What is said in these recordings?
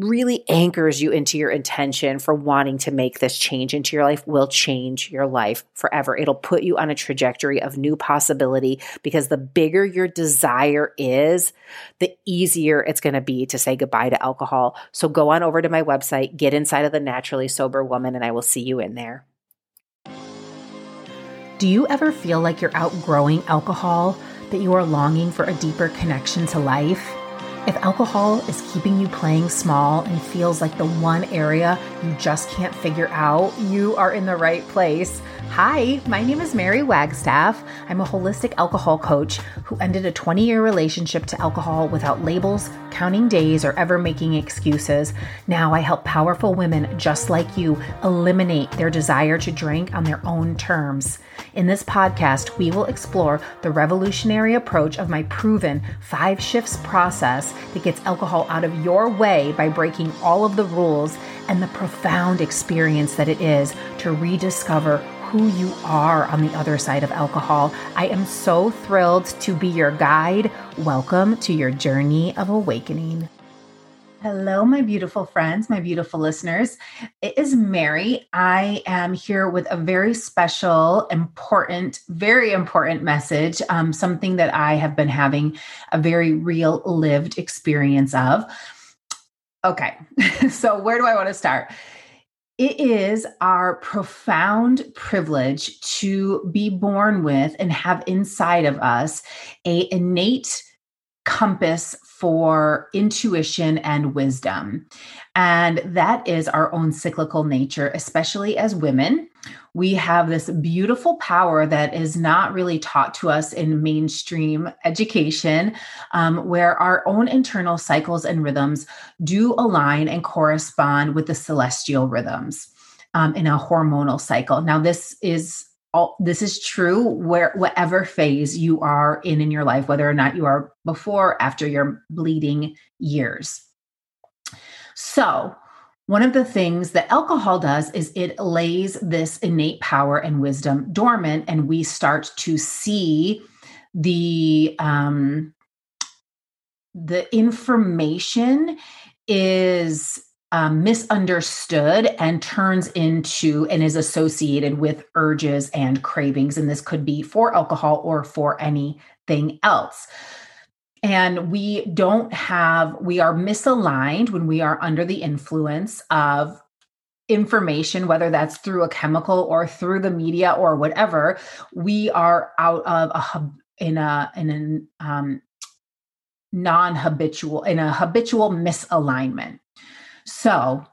really anchors you into your intention for wanting to make this change into your life will change your life forever. It'll put you on a trajectory of new possibility because the bigger your desire is, the easier it's going to be to say goodbye to alcohol. So go on over to my website, get inside of the naturally sober woman, and I will see you in there. Do you ever feel like you're outgrowing alcohol, that you are longing for a deeper connection to life? If alcohol is keeping you playing small and feels like the one area you just can't figure out, you are in the right place. Hi, my name is Mary Wagstaff. I'm a holistic alcohol coach who ended a 20 year relationship to alcohol without labels, counting days, or ever making excuses. Now I help powerful women just like you eliminate their desire to drink on their own terms. In this podcast, we will explore the revolutionary approach of my proven five shifts process that gets alcohol out of your way by breaking all of the rules and the profound experience that it is to rediscover who you are on the other side of alcohol. I am so thrilled to be your guide. Welcome to your journey of awakening. Hello, my beautiful friends, my beautiful listeners. It is Mary. I am here with a very special, important, very important message, um, something that I have been having a very real lived experience of. Okay, so where do I want to start? It is our profound privilege to be born with and have inside of us a innate compass for intuition and wisdom. And that is our own cyclical nature, especially as women. We have this beautiful power that is not really taught to us in mainstream education, um, where our own internal cycles and rhythms do align and correspond with the celestial rhythms um, in a hormonal cycle. Now, this is all this is true where whatever phase you are in in your life whether or not you are before after your bleeding years. So one of the things that alcohol does is it lays this innate power and wisdom dormant and we start to see the um the information is um, misunderstood and turns into and is associated with urges and cravings. And this could be for alcohol or for anything else. And we don't have, we are misaligned when we are under the influence of information, whether that's through a chemical or through the media or whatever. We are out of a hub in a, in an, um, non-habitual in a habitual misalignment so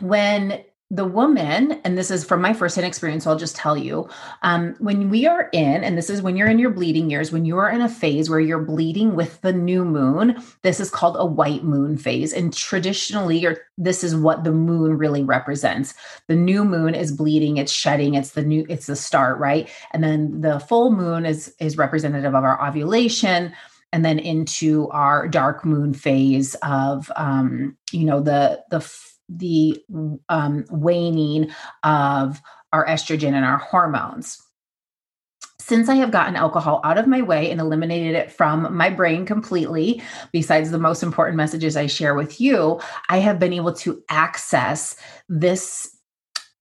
when the woman, and this is from my firsthand experience, so I'll just tell you, um, when we are in, and this is when you're in your bleeding years, when you are in a phase where you're bleeding with the new moon, this is called a white moon phase. And traditionally, or this is what the moon really represents. The new moon is bleeding, it's shedding, it's the new, it's the start, right? And then the full moon is is representative of our ovulation and then into our dark moon phase of um, you know the the the um, waning of our estrogen and our hormones. Since I have gotten alcohol out of my way and eliminated it from my brain completely, besides the most important messages I share with you, I have been able to access this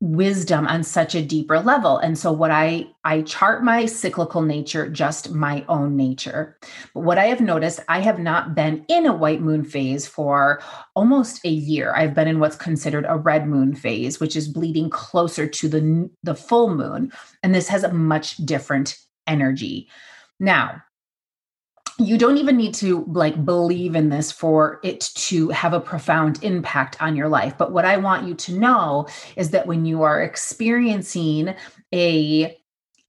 wisdom on such a deeper level. And so what i i chart my cyclical nature just my own nature. But what i have noticed i have not been in a white moon phase for almost a year. I've been in what's considered a red moon phase which is bleeding closer to the the full moon. And this has a much different energy. Now you don't even need to like believe in this for it to have a profound impact on your life. But what i want you to know is that when you are experiencing a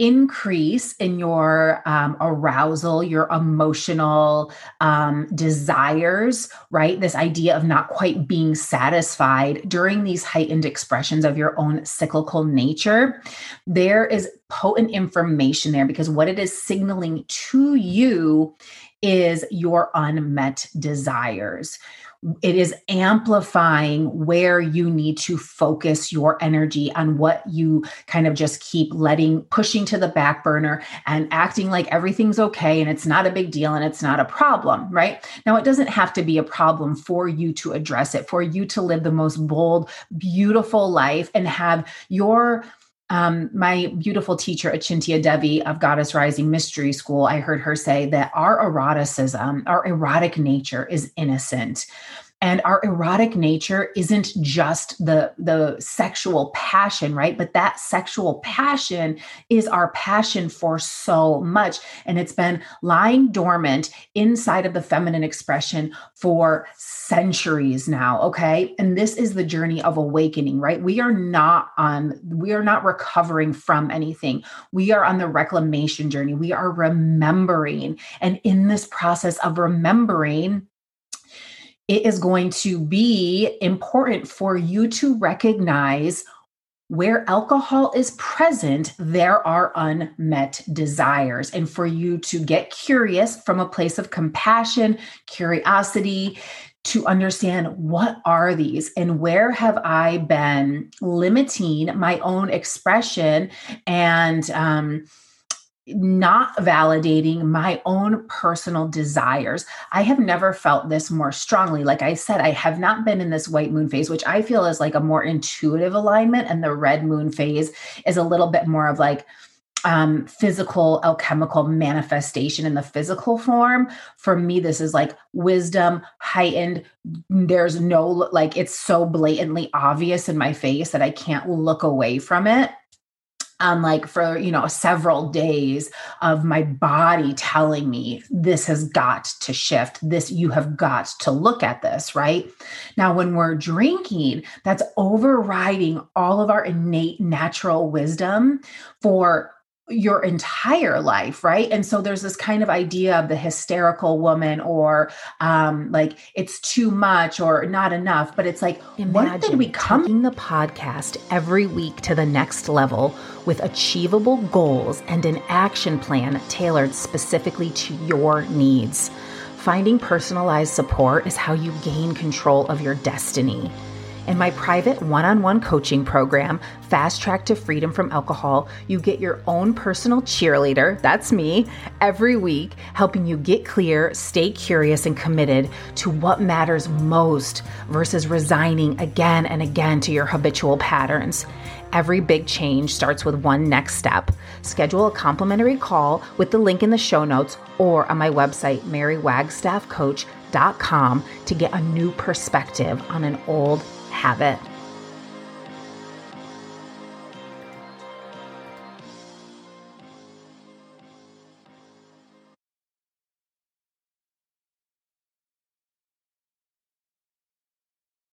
increase in your um, arousal, your emotional um, desires, right? This idea of not quite being satisfied during these heightened expressions of your own cyclical nature, there is potent information there because what it is signaling to you is your unmet desires it is amplifying where you need to focus your energy on what you kind of just keep letting pushing to the back burner and acting like everything's okay and it's not a big deal and it's not a problem, right? Now, it doesn't have to be a problem for you to address it, for you to live the most bold, beautiful life and have your um, my beautiful teacher, Achintya Devi of Goddess Rising Mystery School, I heard her say that our eroticism, our erotic nature is innocent and our erotic nature isn't just the the sexual passion right? But that sexual passion is our passion for so much. And it's been lying dormant inside of the feminine expression for centuries now okay? And this is the journey of awakening right? We are not on we are not recovering from anything. We are on the reclamation journey. We are remembering. And in this process of remembering it is going to be important for you to recognize where alcohol is present, there are unmet desires. And for you to get curious from a place of compassion, curiosity, to understand what are these and where have I been limiting my own expression and um, not validating my own personal desires. I have never felt this more strongly. Like I said, I have not been in this white moon phase, which I feel is like a more intuitive alignment. And the red moon phase is a little bit more of like, um, physical alchemical manifestation in the physical form. For me, this is like wisdom heightened. There's no like, it's so blatantly obvious in my face that I can't look away from it um, like for you know several days of my body telling me this has got to shift. This you have got to look at this right? Now when we're drinking that's overriding all of our innate natural wisdom for your entire life right? And so there's this kind of idea of the hysterical woman or um like it's too much or not enough but it's like Imagine what did we come taking the podcast every week to the next level with achievable goals and an action plan tailored specifically to your needs. Finding personalized support is how you gain control of your destiny in my private one on one coaching program, Fast Track to Freedom from Alcohol, you get your own personal cheerleader, that's me, every week, helping you get clear, stay curious, and committed to what matters most versus resigning again and again to your habitual patterns. Every big change starts with one next step. Schedule a complimentary call with the link in the show notes or on my website, marywagstaffcoach.com, to get a new perspective on an old habit.